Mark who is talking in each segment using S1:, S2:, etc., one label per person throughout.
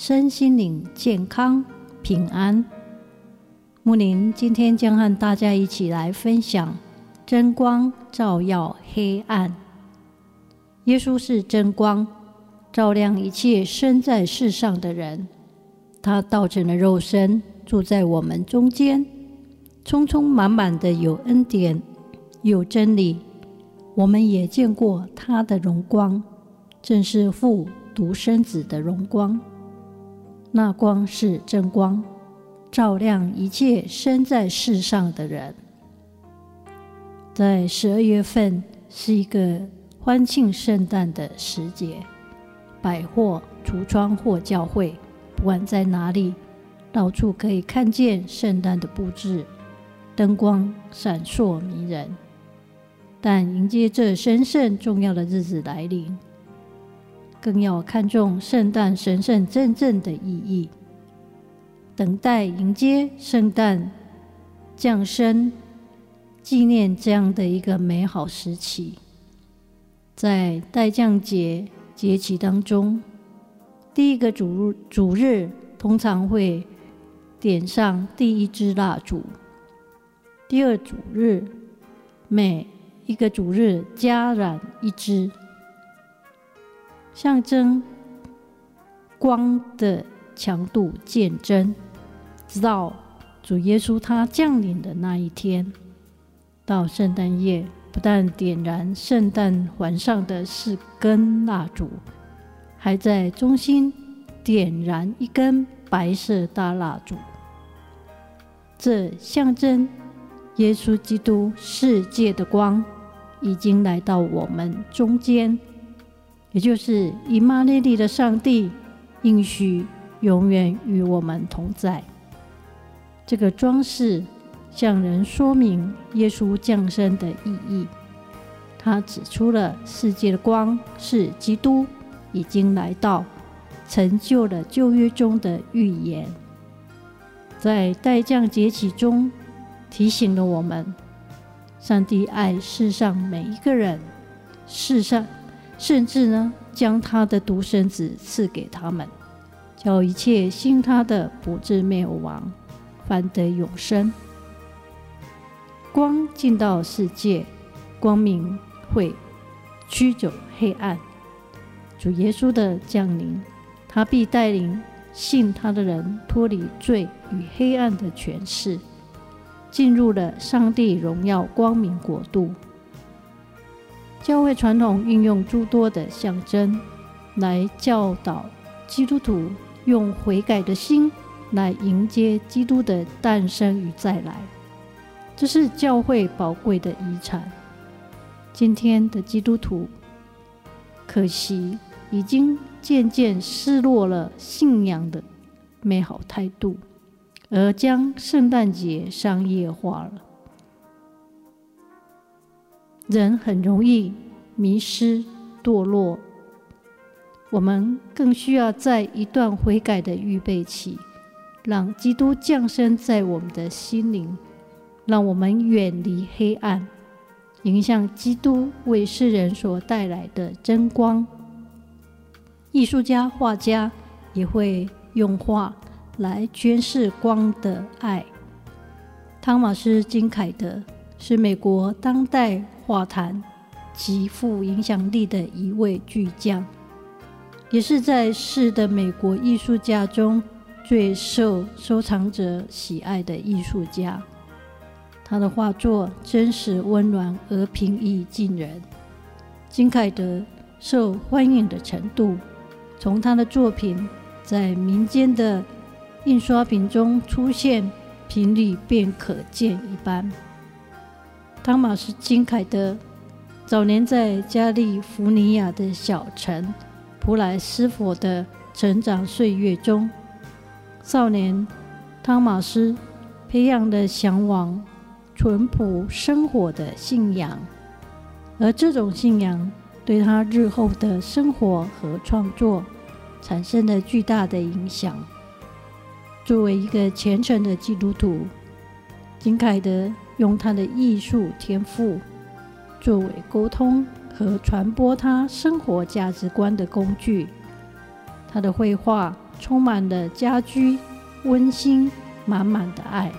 S1: 身心灵健康平安。木林今天将和大家一起来分享：真光照耀黑暗。耶稣是真光，照亮一切生在世上的人。他道成了肉身，住在我们中间，充充满满的有恩典，有真理。我们也见过他的荣光。正是父独生子的荣光，那光是真光，照亮一切生在世上的人。在十二月份是一个欢庆圣诞的时节，百货、橱窗或教会，不管在哪里，到处可以看见圣诞的布置，灯光闪烁迷人。但迎接这神圣重要的日子来临。更要看重圣诞神圣真正的意义，等待迎接圣诞降生，纪念这样的一个美好时期。在待降节节期当中，第一个主主日通常会点上第一支蜡烛，第二主日每一个主日加燃一支。象征光的强度渐增，直到主耶稣他降临的那一天，到圣诞夜，不但点燃圣诞环上的四根蜡烛，还在中心点燃一根白色大蜡烛。这象征耶稣基督世界的光已经来到我们中间。也就是以马内利的上帝应许永远与我们同在。这个装饰向人说明耶稣降生的意义。他指出了世界的光是基督已经来到，成就了旧约中的预言。在待降节期中，提醒了我们：上帝爱世上每一个人，世上。甚至呢，将他的独生子赐给他们，叫一切信他的不至灭亡，反得永生。光进到世界，光明会驱走黑暗。主耶稣的降临，他必带领信他的人脱离罪与黑暗的权势，进入了上帝荣耀光明国度。教会传统运用诸多的象征，来教导基督徒用悔改的心来迎接基督的诞生与再来，这是教会宝贵的遗产。今天的基督徒，可惜已经渐渐失落了信仰的美好态度，而将圣诞节商业化了。人很容易迷失堕落，我们更需要在一段悔改的预备期，让基督降生在我们的心灵，让我们远离黑暗，迎向基督为世人所带来的真光。艺术家、画家也会用画来诠释光的爱。汤马斯·金凯德是美国当代画坛极富影响力的一位巨匠，也是在世的美国艺术家中最受收藏者喜爱的艺术家。他的画作真实、温暖而平易近人。金凯德受欢迎的程度，从他的作品在民间的印刷品中出现频率便可见一斑。汤马斯·金凯德早年在加利福尼亚的小城普莱斯佛的成长岁月中，少年汤马斯培养了向往淳朴生活的信仰，而这种信仰对他日后的生活和创作产生了巨大的影响。作为一个虔诚的基督徒，金凯德用他的艺术天赋作为沟通和传播他生活价值观的工具。他的绘画充满了家居温馨、满满的爱。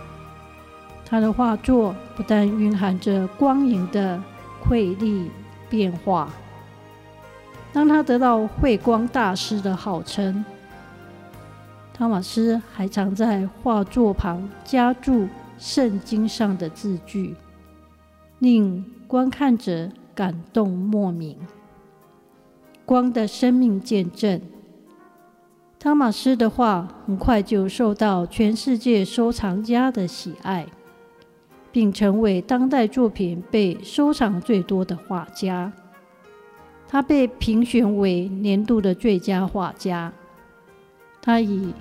S1: 他的画作不但蕴含着光影的瑰丽变化，当他得到“慧光大师”的好称。汤马斯还常在画作旁加注圣经上的字句，令观看者感动莫名。光的生命见证，汤马斯的画很快就受到全世界收藏家的喜爱，并成为当代作品被收藏最多的画家。他被评选为年度的最佳画家。他以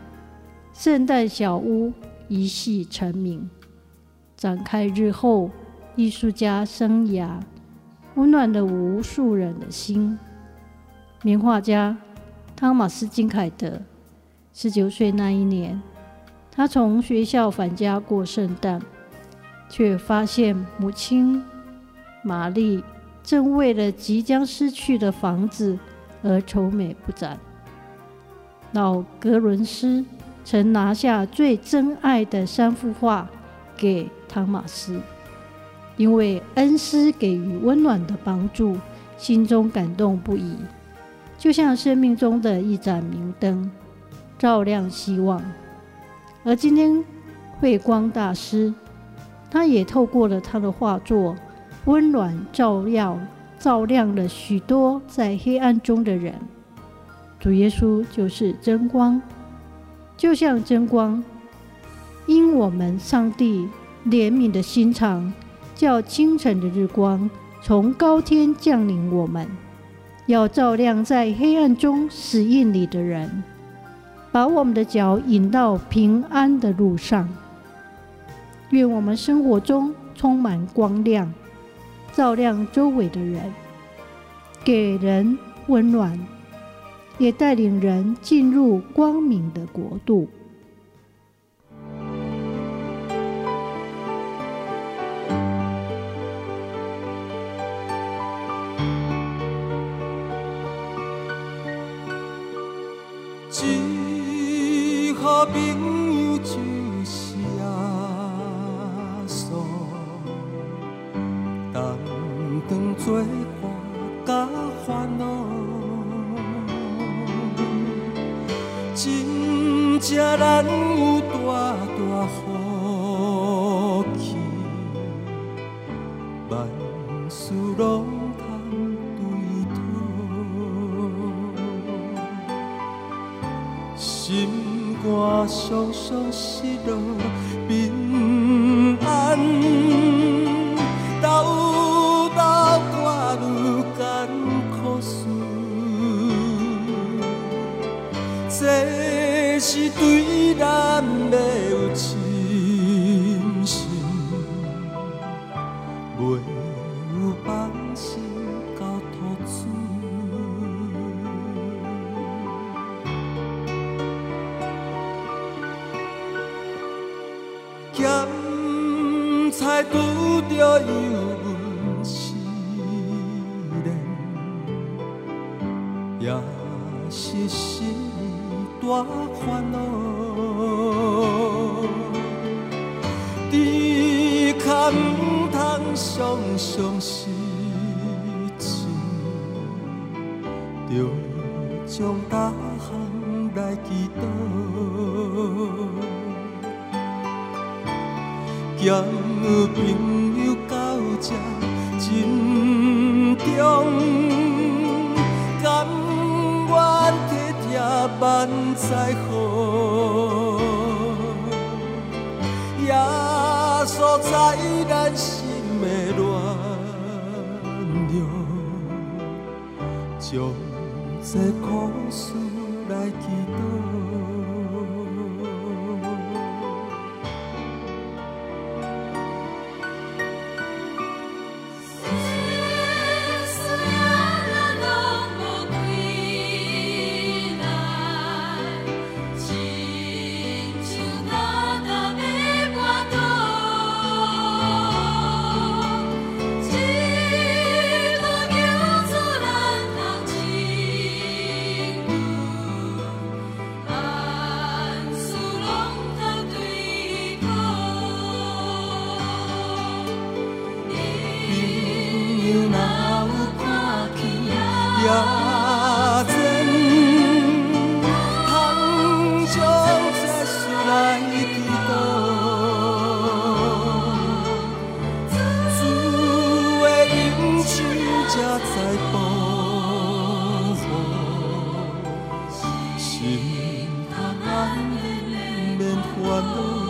S1: 圣诞小屋一戏成名，展开日后艺术家生涯，温暖了无数人的心。名画家汤马斯金凯德十九岁那一年，他从学校返家过圣诞，却发现母亲玛丽正为了即将失去的房子而愁眉不展。老格伦斯。曾拿下最珍爱的三幅画给汤马斯，因为恩师给予温暖的帮助，心中感动不已，就像生命中的一盏明灯，照亮希望。而今天，慧光大师，他也透过了他的画作，温暖照耀，照亮了许多在黑暗中的人。主耶稣就是真光。就像真光，因我们上帝怜悯的心肠，叫清晨的日光从高天降临，我们要照亮在黑暗中死印里的人，把我们的脚引到平安的路上。愿我们生活中充满光亮，照亮周围的人，给人温暖。也带领人进入光明的国度。
S2: 当作伴甲烦恼。真正难有大大福气，万事拢通对讨，心肝常常失落平安。拄着油温试炼，也是心。大烦恼，只可唔通常常失志，着将大项来祈祷，交朋友到这真重，甘愿。万载好，耶稣在咱心的暖流，将这苦事来祈祷。心怕干裂没能挽